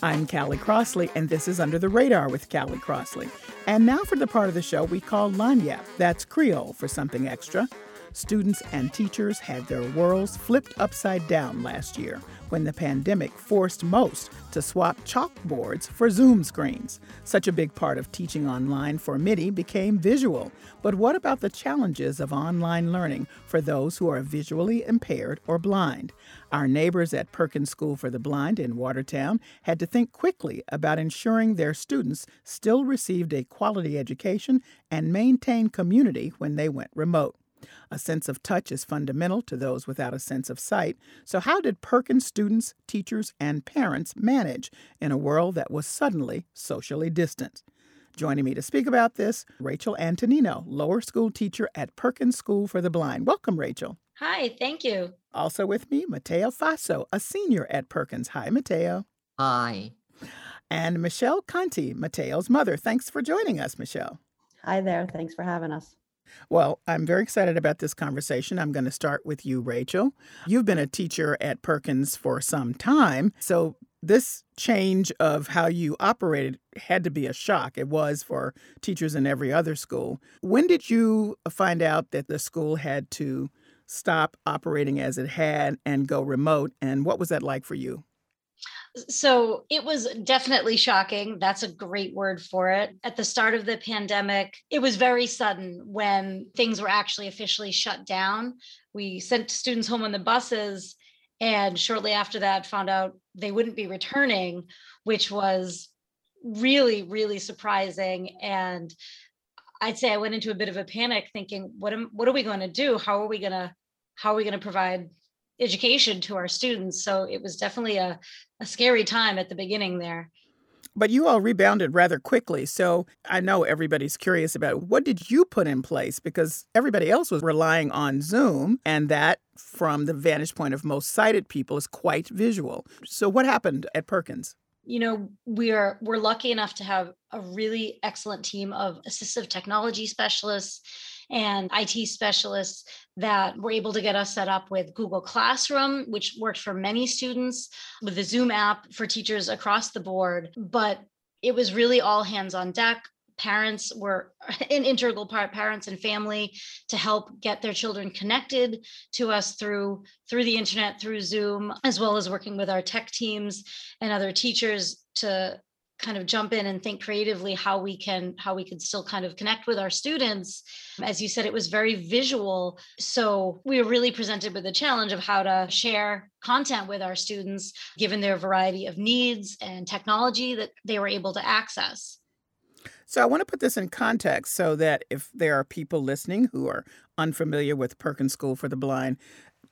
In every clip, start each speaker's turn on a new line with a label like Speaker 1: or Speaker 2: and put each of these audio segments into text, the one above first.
Speaker 1: I'm Callie Crossley, and this is Under the Radar with Callie Crossley. And now for the part of the show we call Lagniappe. That's Creole for something extra. Students and teachers had their worlds flipped upside down last year when the pandemic forced most to swap chalkboards for Zoom screens. Such a big part of teaching online for many became visual. But what about the challenges of online learning for those who are visually impaired or blind? Our neighbors at Perkins School for the Blind in Watertown had to think quickly about ensuring their students still received a quality education and maintained community when they went remote. A sense of touch is fundamental to those without a sense of sight. So, how did Perkins students, teachers, and parents manage in a world that was suddenly socially distant? Joining me to speak about this, Rachel Antonino, lower school teacher at Perkins School for the Blind. Welcome, Rachel.
Speaker 2: Hi, thank you.
Speaker 1: Also with me, Mateo Faso, a senior at Perkins. Hi, Mateo.
Speaker 3: Hi.
Speaker 1: And Michelle Conti, Mateo's mother. Thanks for joining us, Michelle.
Speaker 4: Hi there. Thanks for having us.
Speaker 1: Well, I'm very excited about this conversation. I'm going to start with you, Rachel. You've been a teacher at Perkins for some time. So, this change of how you operated had to be a shock. It was for teachers in every other school. When did you find out that the school had to stop operating as it had and go remote? And what was that like for you?
Speaker 2: So it was definitely shocking. That's a great word for it. At the start of the pandemic, it was very sudden when things were actually officially shut down. We sent students home on the buses, and shortly after that, found out they wouldn't be returning, which was really, really surprising. And I'd say I went into a bit of a panic thinking, what am what are we going to do? How are we going to how are we going to provide education to our students. So it was definitely a, a scary time at the beginning there.
Speaker 1: But you all rebounded rather quickly. So I know everybody's curious about what did you put in place because everybody else was relying on Zoom and that from the vantage point of most sighted people is quite visual. So what happened at Perkins?
Speaker 2: You know, we are we're lucky enough to have a really excellent team of assistive technology specialists and IT specialists that were able to get us set up with Google Classroom, which worked for many students, with the Zoom app for teachers across the board. But it was really all hands on deck. Parents were an integral part, parents and family, to help get their children connected to us through through the internet, through Zoom, as well as working with our tech teams and other teachers to kind of jump in and think creatively how we can how we could still kind of connect with our students. As you said it was very visual. So we were really presented with the challenge of how to share content with our students given their variety of needs and technology that they were able to access.
Speaker 1: So I want to put this in context so that if there are people listening who are unfamiliar with Perkins School for the Blind,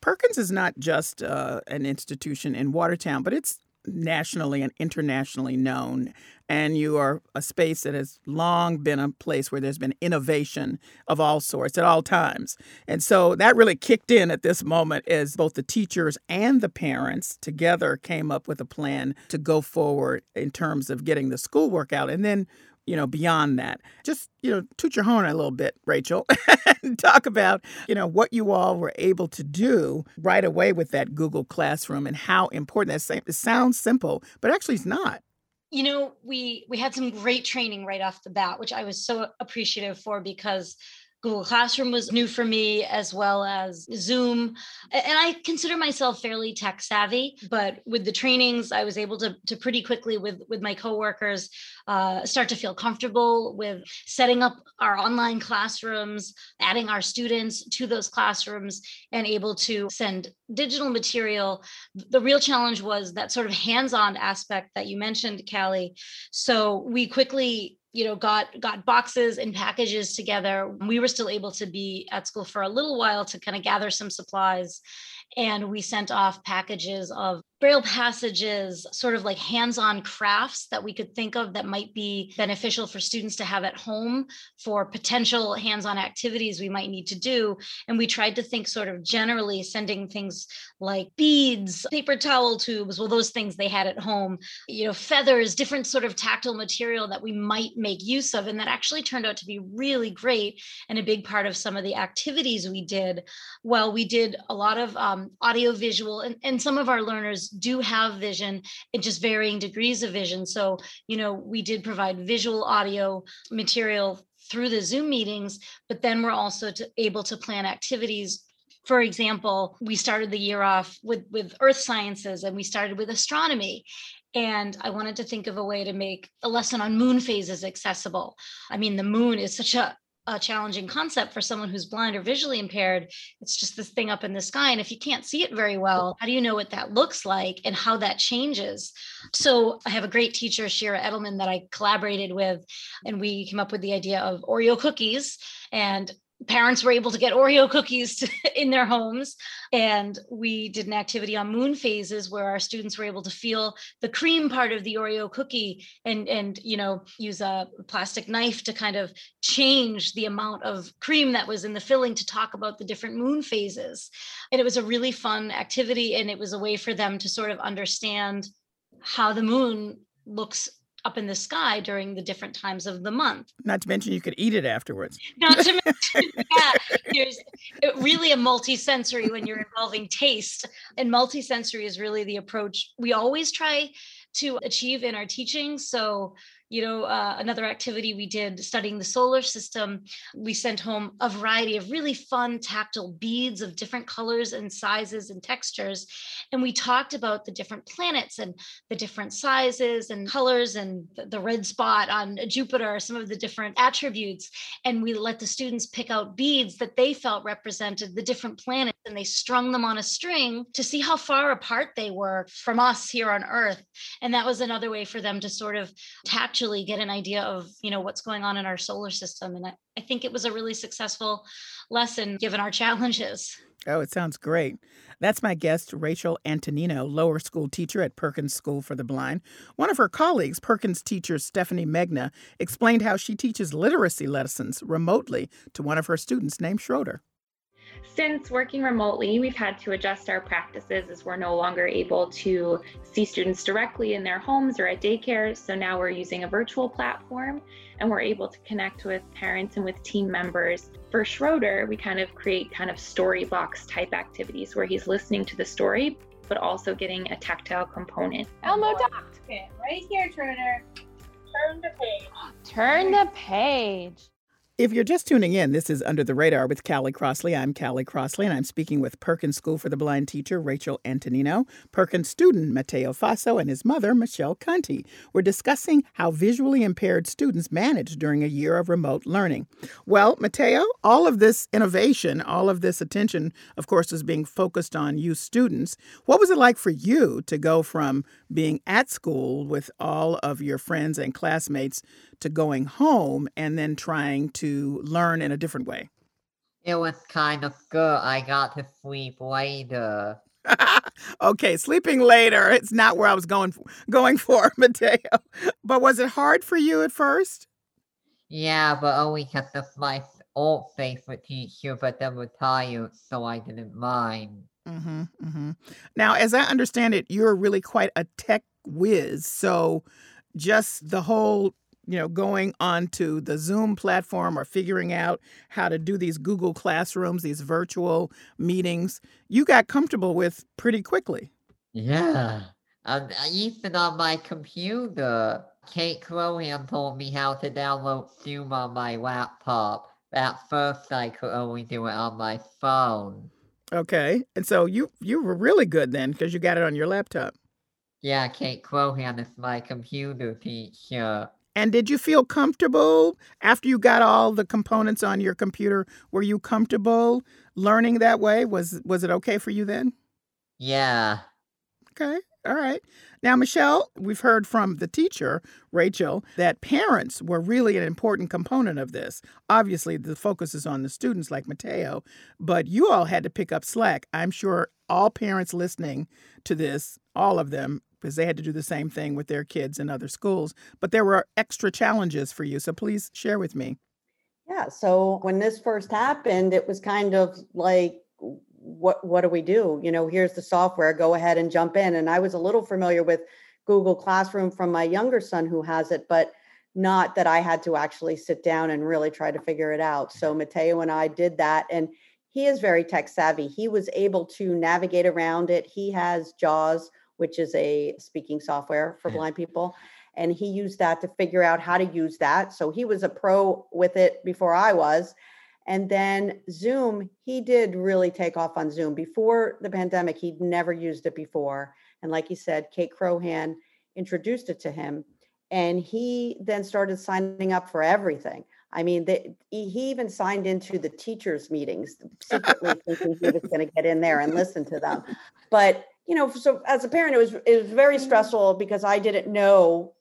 Speaker 1: Perkins is not just uh, an institution in Watertown, but it's nationally and internationally known. And you are a space that has long been a place where there's been innovation of all sorts at all times. And so that really kicked in at this moment as both the teachers and the parents together came up with a plan to go forward in terms of getting the schoolwork out. And then you know, beyond that. Just, you know, toot your horn a little bit, Rachel, and talk about, you know, what you all were able to do right away with that Google Classroom and how important that it sounds simple, but actually it's not.
Speaker 2: You know, we we had some great training right off the bat, which I was so appreciative for because Google Classroom was new for me, as well as Zoom. And I consider myself fairly tech savvy, but with the trainings, I was able to, to pretty quickly with, with my coworkers uh, start to feel comfortable with setting up our online classrooms, adding our students to those classrooms, and able to send digital material. The real challenge was that sort of hands on aspect that you mentioned, Callie. So we quickly you know got got boxes and packages together. We were still able to be at school for a little while to kind of gather some supplies and we sent off packages of braille passages sort of like hands-on crafts that we could think of that might be beneficial for students to have at home for potential hands-on activities we might need to do. And we tried to think sort of generally sending things like beads paper towel tubes well those things they had at home you know feathers different sort of tactile material that we might make use of. And that actually turned out to be really great and a big part of some of the activities we did. Well we did a lot of um, audio visual and, and some of our learners do have vision in just varying degrees of vision. So, you know, we did provide visual audio material through the Zoom meetings, but then we're also to, able to plan activities for example, we started the year off with with earth sciences and we started with astronomy. And I wanted to think of a way to make a lesson on moon phases accessible. I mean, the moon is such a a challenging concept for someone who's blind or visually impaired. It's just this thing up in the sky. And if you can't see it very well, how do you know what that looks like and how that changes? So I have a great teacher, Shira Edelman, that I collaborated with, and we came up with the idea of Oreo cookies. And parents were able to get Oreo cookies in their homes. And we did an activity on moon phases where our students were able to feel the cream part of the Oreo cookie and, and you know, use a plastic knife to kind of change the amount of cream that was in the filling to talk about the different moon phases. And it was a really fun activity. And it was a way for them to sort of understand how the moon looks up in the sky during the different times of the month.
Speaker 1: Not to mention you could eat it afterwards.
Speaker 2: Not to mention, yeah, there's really a multisensory when you're involving taste. And multisensory is really the approach we always try to achieve in our teaching. So you know, uh, another activity we did studying the solar system, we sent home a variety of really fun tactile beads of different colors and sizes and textures. And we talked about the different planets and the different sizes and colors and the, red spot on Jupiter, some of the different attributes. And we let the students pick out beads that they felt represented the different planets and they strung them on a string to see how far apart they were from us here on Earth. And that was another way for them to sort of tap actually get an idea of you know what's going on in our solar system and I, I think it was a really successful lesson given our challenges.
Speaker 1: Oh it sounds great. That's my guest rachel antonino lower school teacher at perkins school for the blind. One of her colleagues perkins teacher stephanie megna explained how she teaches literacy lessons remotely to one of her students named schroeder
Speaker 3: since working remotely, we've had to adjust our practices as we're no longer able to see students directly in their homes or at daycare. So now we're using a virtual platform and we're able to connect with parents and with team members. For Schroeder, we kind of create kind of story box type activities where he's listening to the story, but also getting a tactile component.
Speaker 5: Elmo docked. Right here, Schroeder. Turn the page.
Speaker 6: Turn the page.
Speaker 1: If you're just tuning in, this is Under the Radar with Callie Crossley. I'm Callie Crossley, and I'm speaking with Perkins School for the Blind teacher Rachel Antonino, Perkins student Mateo Faso, and his mother, Michelle Conti. We're discussing how visually impaired students manage during a year of remote learning. Well, Mateo, all of this innovation, all of this attention, of course, is being focused on you students. What was it like for you to go from being at school with all of your friends and classmates to going home and then trying to learn in a different way?
Speaker 7: It was kind of good. I got to sleep later.
Speaker 1: okay, sleeping later. It's not where I was going for, going for, Mateo. But was it hard for you at first?
Speaker 7: Yeah, but only because of my old favorite teacher, but they were tired, so I didn't mind.
Speaker 1: Mm-hmm, mm-hmm. Now, as I understand it, you're really quite a tech whiz. So, just the whole you know, going onto the Zoom platform or figuring out how to do these Google Classrooms, these virtual meetings, you got comfortable with pretty quickly.
Speaker 7: Yeah. Um, it on my computer. Kate Crohan told me how to download Zoom on my laptop. At first, I could only do it on my phone.
Speaker 1: Okay, and so you you were really good then because you got it on your laptop.
Speaker 7: Yeah, Kate Crohan is my computer teacher.
Speaker 1: And did you feel comfortable after you got all the components on your computer? Were you comfortable learning that way? Was was it okay for you then?
Speaker 7: Yeah.
Speaker 1: Okay. All right. Now, Michelle, we've heard from the teacher, Rachel, that parents were really an important component of this. Obviously, the focus is on the students like Mateo, but you all had to pick up slack. I'm sure all parents listening to this, all of them, because they had to do the same thing with their kids in other schools, but there were extra challenges for you. So please share with me.
Speaker 4: Yeah. So when this first happened, it was kind of like, what what do we do? You know, here's the software. Go ahead and jump in. And I was a little familiar with Google Classroom from my younger son who has it, but not that I had to actually sit down and really try to figure it out. So Mateo and I did that, and he is very tech savvy. He was able to navigate around it. He has JAWS, which is a speaking software for mm-hmm. blind people and he used that to figure out how to use that. So he was a pro with it before I was. And then Zoom, he did really take off on Zoom. Before the pandemic, he'd never used it before. And like he said, Kate Crohan introduced it to him. And he then started signing up for everything. I mean, they, he even signed into the teachers' meetings secretly thinking he was going to get in there and listen to them. But you know, so as a parent, it was it was very stressful because I didn't know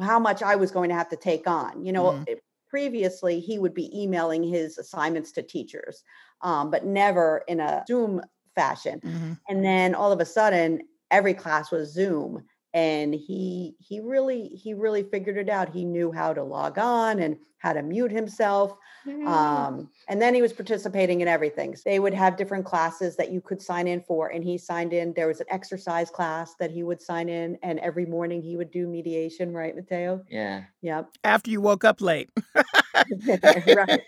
Speaker 4: how much I was going to have to take on. You know, mm. Previously he would be emailing his assignments to teachers, um, but never in a Zoom fashion. Mm-hmm. And then all of a sudden, every class was Zoom, and he he really he really figured it out he knew how to log on and how to mute himself mm-hmm. um, and then he was participating in everything so they would have different classes that you could sign in for and he signed in there was an exercise class that he would sign in and every morning he would do mediation right mateo
Speaker 7: yeah
Speaker 4: yep
Speaker 1: after you woke up late
Speaker 4: right.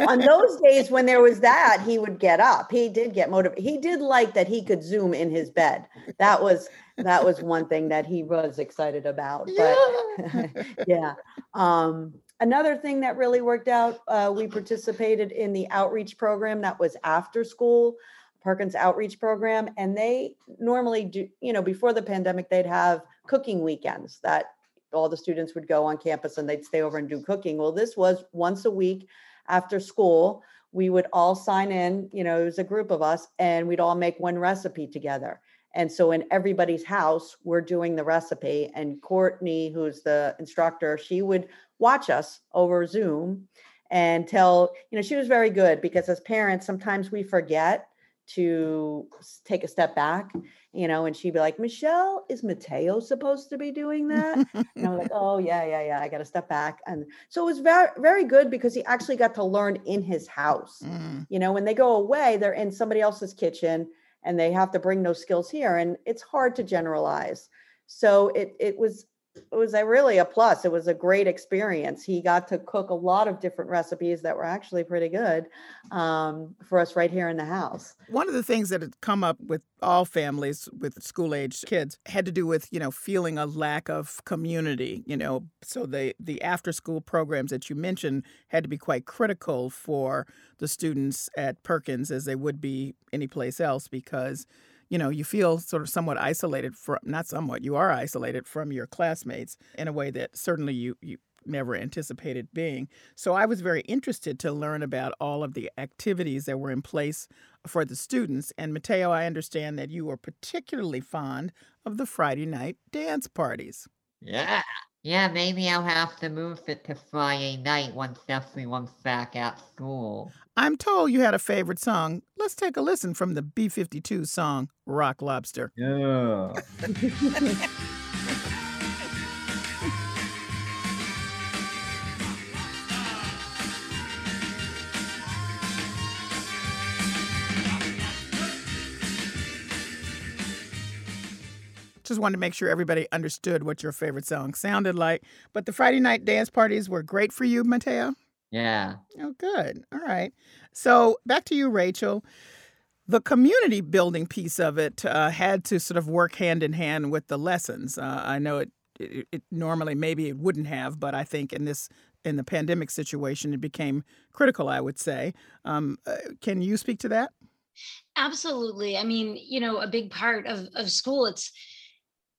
Speaker 4: on those days when there was that he would get up he did get motivated he did like that he could zoom in his bed that was that was one thing that he was excited about. But yeah. Um, another thing that really worked out, uh, we participated in the outreach program that was after school. Perkins outreach program and they normally do you know before the pandemic they'd have cooking weekends that all the students would go on campus and they'd stay over and do cooking well this was once a week after school we would all sign in you know it was a group of us and we'd all make one recipe together and so in everybody's house, we're doing the recipe. And Courtney, who's the instructor, she would watch us over Zoom and tell, you know, she was very good because as parents, sometimes we forget to take a step back, you know, and she'd be like, Michelle, is Mateo supposed to be doing that? and I'm like, oh yeah, yeah, yeah. I got to step back. And so it was very, very good because he actually got to learn in his house. Mm. You know, when they go away, they're in somebody else's kitchen and they have to bring those skills here and it's hard to generalize so it it was it was a really a plus. It was a great experience. He got to cook a lot of different recipes that were actually pretty good um, for us right here in the house.
Speaker 1: One of the things that had come up with all families with school age kids had to do with you know feeling a lack of community you know so the the after school programs that you mentioned had to be quite critical for the students at Perkins as they would be anyplace else because you know you feel sort of somewhat isolated from not somewhat you are isolated from your classmates in a way that certainly you you never anticipated being. So I was very interested to learn about all of the activities that were in place for the students. And Mateo, I understand that you were particularly fond of the Friday night dance parties.
Speaker 7: Yeah. Yeah, maybe I'll have to move it to Friday night once everyone's back at school.
Speaker 1: I'm told you had a favorite song. Let's take a listen from the B 52 song, Rock Lobster.
Speaker 8: Yeah.
Speaker 1: Just wanted to make sure everybody understood what your favorite song sounded like. But the Friday night dance parties were great for you, Mateo?
Speaker 7: Yeah.
Speaker 1: Oh, good. All right. So back to you, Rachel. The community building piece of it uh, had to sort of work hand in hand with the lessons. Uh, I know it, it, it normally maybe it wouldn't have, but I think in this in the pandemic situation it became critical. I would say. Um, uh, can you speak to that?
Speaker 2: Absolutely. I mean, you know, a big part of of school it's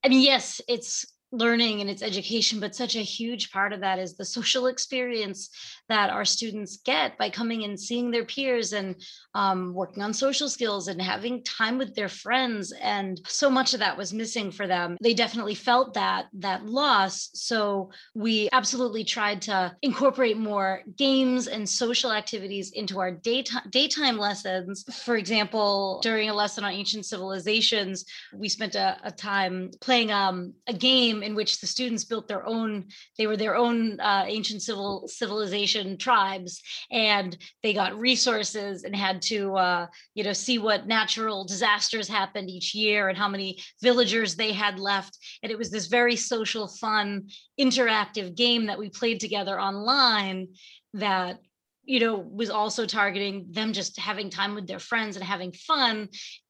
Speaker 2: I mean, yes, it's learning and its education, but such a huge part of that is the social experience that our students get by coming and seeing their peers and um, working on social skills and having time with their friends. And so much of that was missing for them. They definitely felt that that loss. So we absolutely tried to incorporate more games and social activities into our daytime daytime lessons. For example, during a lesson on ancient civilizations, we spent a, a time playing um, a game in which the students built their own. They were their own uh, ancient civil civilization tribes, and they got resources and had to, uh, you know, see what natural disasters happened each year and how many villagers they had left. And it was this very social, fun, interactive game that we played together online that you know was also targeting them just having time with their friends and having fun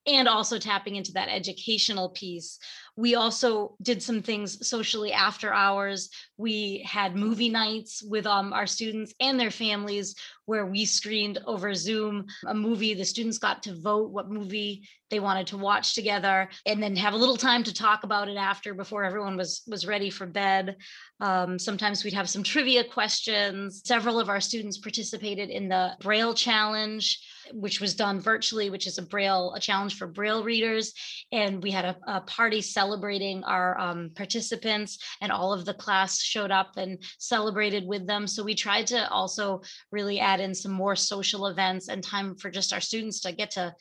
Speaker 2: and also tapping into that educational piece. We also did some things socially after hours. We had movie nights with um, our students and their families where we screened over zoom a movie. The students got to vote what movie they wanted to watch together and then have a little time to talk about it after before everyone was was ready for bed. Um, sometimes we'd have some trivia questions. Several of our students participated in the braille challenge which was done virtually, which is a Braille, a challenge for Braille readers. And we had a, a party celebrating our um, participants, and all of the class showed up and celebrated with them. So we tried to also really add in some more social events and time for just our students to get to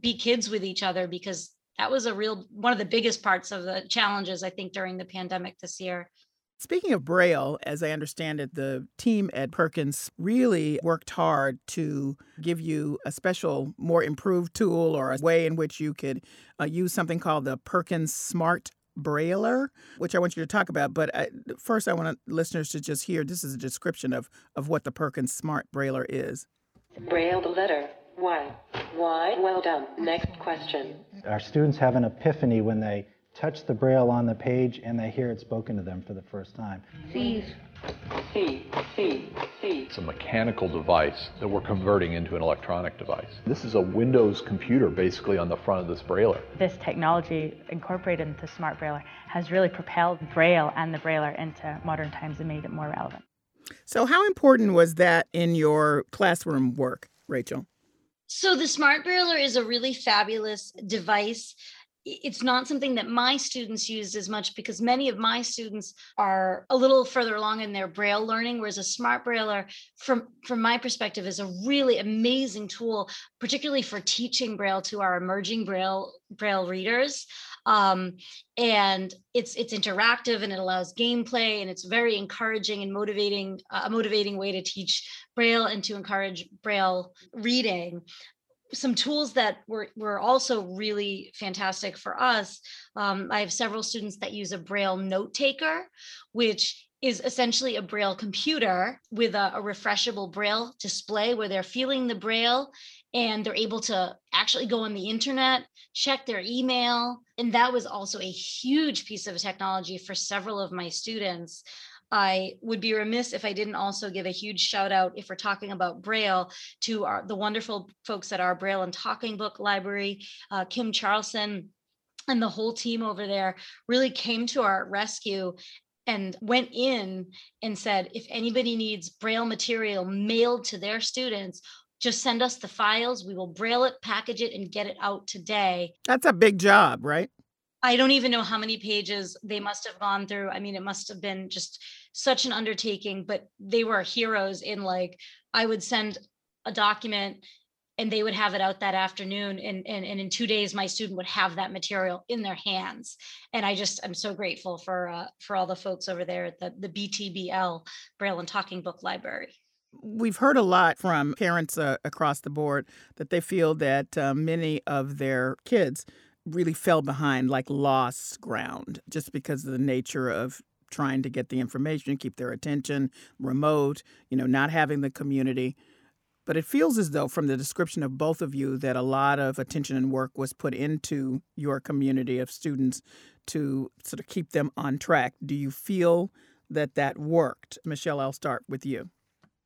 Speaker 2: be kids with each other because that was a real one of the biggest parts of the challenges I think during the pandemic this year.
Speaker 1: Speaking of Braille, as I understand it, the team at Perkins really worked hard to give you a special, more improved tool or a way in which you could uh, use something called the Perkins Smart Brailler, which I want you to talk about. But I, first, I want listeners to just hear this is a description of, of what the Perkins Smart Brailler is.
Speaker 8: Braille the letter. Why? Why? Well done. Next question.
Speaker 9: Our students have an epiphany when they touch the braille on the page and they hear it spoken to them for the first time.
Speaker 8: C, C, C, C.
Speaker 10: It's a mechanical device that we're converting into an electronic device. This is a Windows computer basically on the front of this brailler.
Speaker 11: This technology incorporated into Smart Brailler has really propelled Braille and the brailler into modern times and made it more relevant.
Speaker 1: So, how important was that in your classroom work, Rachel?
Speaker 2: So, the Smart Brailler is a really fabulous device it's not something that my students use as much because many of my students are a little further along in their braille learning whereas a smart brailler from from my perspective is a really amazing tool particularly for teaching braille to our emerging braille braille readers. Um, and it's it's interactive and it allows gameplay and it's very encouraging and motivating uh, a motivating way to teach braille and to encourage braille reading some tools that were, were also really fantastic for us. Um, I have several students that use a Braille note taker, which is essentially a Braille computer with a, a refreshable Braille display where they're feeling the Braille and they're able to actually go on the internet, check their email. And that was also a huge piece of technology for several of my students. I would be remiss if I didn't also give a huge shout out if we're talking about Braille to our, the wonderful folks at our Braille and Talking Book Library, uh, Kim Charlson and the whole team over there really came to our rescue and went in and said if anybody needs braille material mailed to their students just send us the files. We will braille it package it and get it out today.
Speaker 1: That's a big job right?
Speaker 2: I don't even know how many pages they must have gone through. I mean, it must have been just such an undertaking, but they were heroes in like, I would send a document and they would have it out that afternoon and, and, and in two days my student would have that material in their hands. And i just i'm so grateful for uh, for all the folks over there at the, the btbl braille and talking book library.
Speaker 1: We've heard a lot from parents uh, across the board that they feel that uh, many of their kids really fell behind, like lost ground, just because of the nature of trying to get the information, keep their attention remote, you know, not having the community. But it feels as though, from the description of both of you, that a lot of attention and work was put into your community of students to sort of keep them on track. Do you feel that that worked? Michelle, I'll start with you.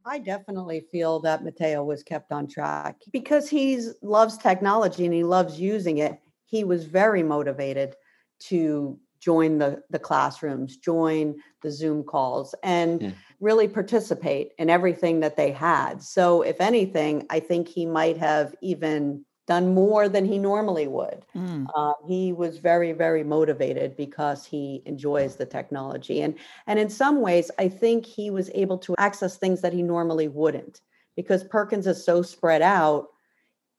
Speaker 4: I definitely feel that Mateo was kept on track because he loves technology and he loves using it he was very motivated to join the, the classrooms, join the Zoom calls, and
Speaker 12: Yeah.
Speaker 4: really participate in everything that they had. So, if anything, I think he might have even done more than he normally would.
Speaker 1: Mm.
Speaker 4: Um, he was very, very motivated because he enjoys the technology, and and in some ways, I think he was able to access things that he normally wouldn't because Perkins is so spread out.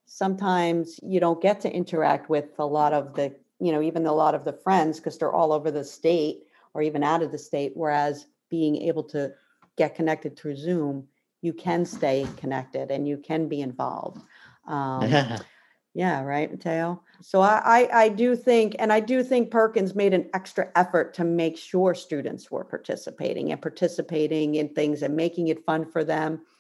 Speaker 4: Sometimes you don't get to interact with a lot of the, you know, even a lot of the friends because they're all over the state or even out of the state. Whereas being able to get connected through Zoom, you can stay connected and you can be involved. Um, yeah, right, Mateo. So I, I I do think, and I do think Perkins made an extra effort to make sure students were participating and participating in things and making it fun for them.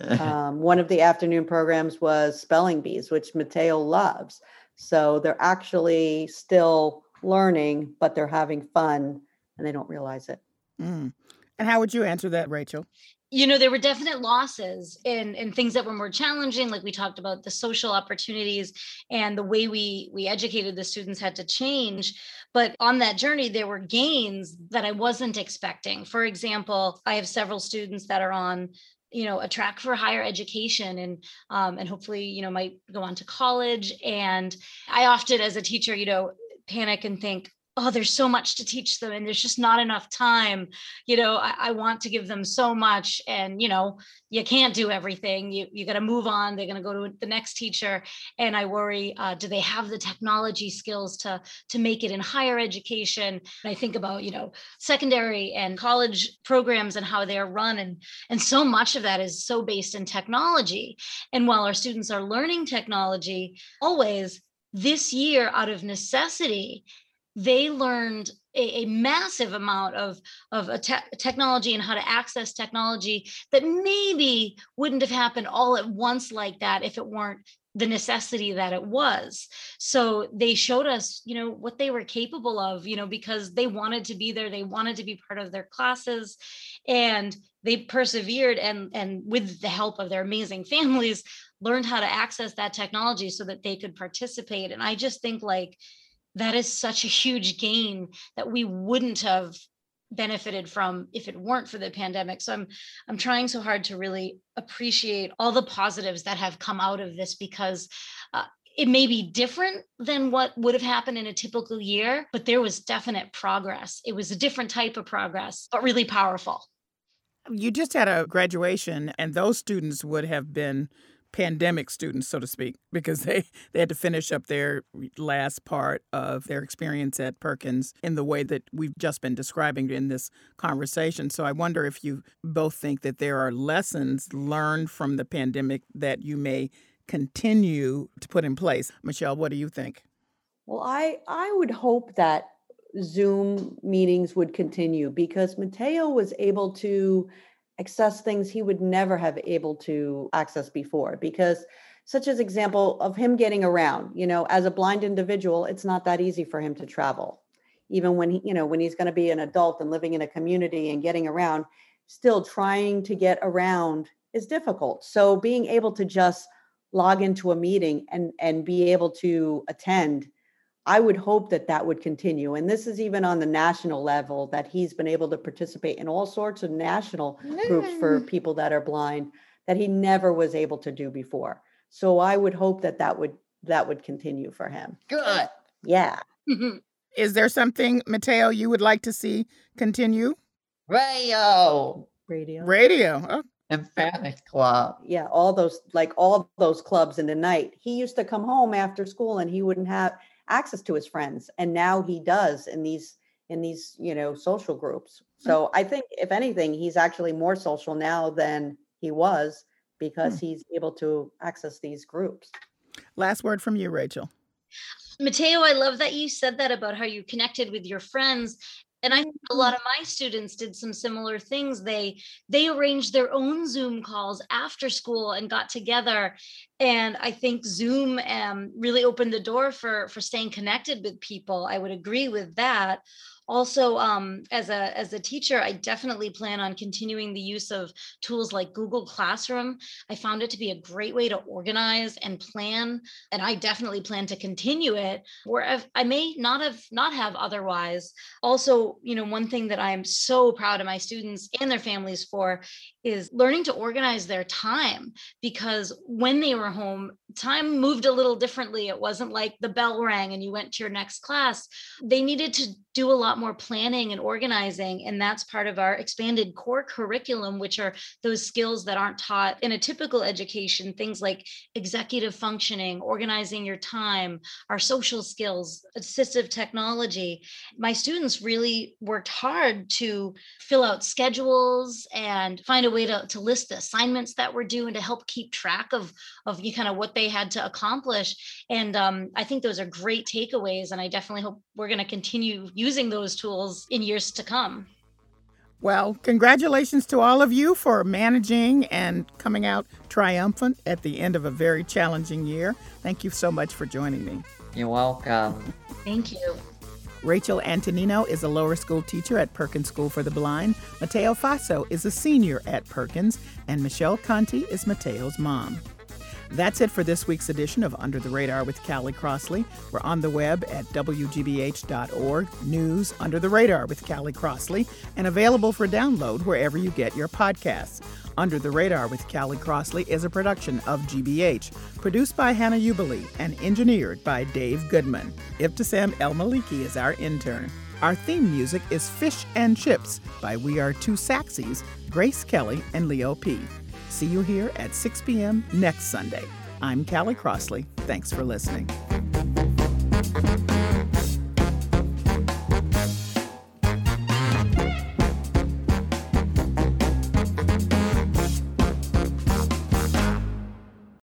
Speaker 4: Um, one of the afternoon programs was spelling bees, which Mateo loves. So they're actually still learning, but they're having fun, and they don't realize it.
Speaker 1: Mm. And how would you answer that, Rachel?
Speaker 2: you know there were definite losses in in things that were more challenging like we talked about the social opportunities and the way we we educated the students had to change but on that journey there were gains that i wasn't expecting for example i have several students that are on you know a track for higher education and um, and hopefully you know might go on to college. And i often as a teacher you know panic and think oh there's so much to teach them and there's just not enough time. You know I, I want to give them so much and you know you can't do everything. You you got to move on. They're going to go to the next teacher. And i worry uh, do they have the technology skills to to make it in higher education? And i think about you know secondary and college programs and how they're run and and so much of that is so based in technology. And while our students are learning technology always this year out of necessity they learned a, a massive amount of of te- technology and how to access technology that maybe wouldn't have happened all at once like that if it weren't the necessity that it was. So they showed us you know what they were capable of you know because they wanted to be there they wanted to be part of their classes and they persevered and and with the help of their amazing families learned how to access that technology so that they could participate. And i just think like that is such a huge gain that we wouldn't have benefited from if it weren't for the pandemic. So i'm i'm trying so hard to really appreciate all the positives that have come out of this because uh, it may be different than what would have happened in a typical year but there was definite progress. It was a different type of progress but really powerful.
Speaker 1: You just had a graduation, and those students would have been pandemic students, so to speak, because they, they had to finish up their last part of their experience at Perkins in the way that we've just been describing in this conversation. So I wonder if you both think that there are lessons learned from the pandemic that you may continue to put in place. Michelle, what do you think?
Speaker 4: Well, I I would hope that Zoom meetings would continue because Mateo was able to access things he would never have able to access before because such as example of him getting around you know as a blind individual it's not that easy for him to travel. Even when he you know when he's going to be an adult and living in a community and getting around still trying to get around is difficult. So being able to just log into a meeting and and be able to attend I would hope that that would continue. And this is even on the national level that he's been able to participate in all sorts of national groups for mm. people that are blind that he never was able to do before. So I would hope that that would that would continue for him.
Speaker 7: Good.
Speaker 4: Yeah.
Speaker 1: Is there something, Mateo, you would like to see continue?
Speaker 7: Radio.
Speaker 4: Radio.
Speaker 1: Radio. Oh.
Speaker 7: Emphatic Club.
Speaker 4: Yeah, all those like all those clubs in the night. He used to come home after school and he wouldn't have access to his friends and now he does in these in these you know social groups mm. so i think if anything he's actually more social now than he was because hmm. he's able to access these groups
Speaker 1: Last word from you, Rachel.
Speaker 2: Mateo, I love that you said that about how you connected with your friends. And I think a lot of my students did some similar things. They they arranged their own Zoom calls after school and got together. And I think Zoom um, really opened the door for for staying connected with people. I would agree with that. Also um, as a as a teacher i definitely plan on continuing the use of tools like google classroom. I found it to be a great way to organize and plan and i definitely plan to continue it where i may not have not have otherwise. Also you know one thing that i'm so proud of my students and their families for is learning to organize their time because when they were home time moved a little differently. It wasn't like the bell rang and you went to your next class. They needed to do a lot more planning and organizing and that's part of our expanded core curriculum which are those skills that aren't taught in a typical education. Things like executive functioning organizing your time our social skills assistive technology. My students really worked hard to fill out schedules and find a way to, to list the assignments that we're doing to help keep track of of you kind of what they had to accomplish. And um, i think those are great takeaways and i definitely hope we're going to continue using those tools in years to come
Speaker 1: well, congratulations to all of you for managing and coming out triumphant at the end of a very challenging year. Thank you so much for joining me.
Speaker 7: You're welcome.
Speaker 2: Thank you.
Speaker 1: Rachel Antonino is a lower school teacher at Perkins School for the Blind. Mateo Faso is a senior at Perkins, and Michelle Conti is Mateo's mom. That's it for this week's edition of Under the Radar with Callie Crossley. We're on the web at WGBH.org, News Under the Radar with Callie Crossley, and available for download wherever you get your podcasts. Under the Radar with Callie Crossley is a production of GBH, produced by Hannah Uebele and engineered by Dave Goodman. Ibtisam El Maliki is our intern. Our theme music is Fish and Chips by We Are Two Saxies, Grace Kelly and Leo P. See you here at 6 p.m. next Sunday. I'm Callie Crossley. Thanks for listening.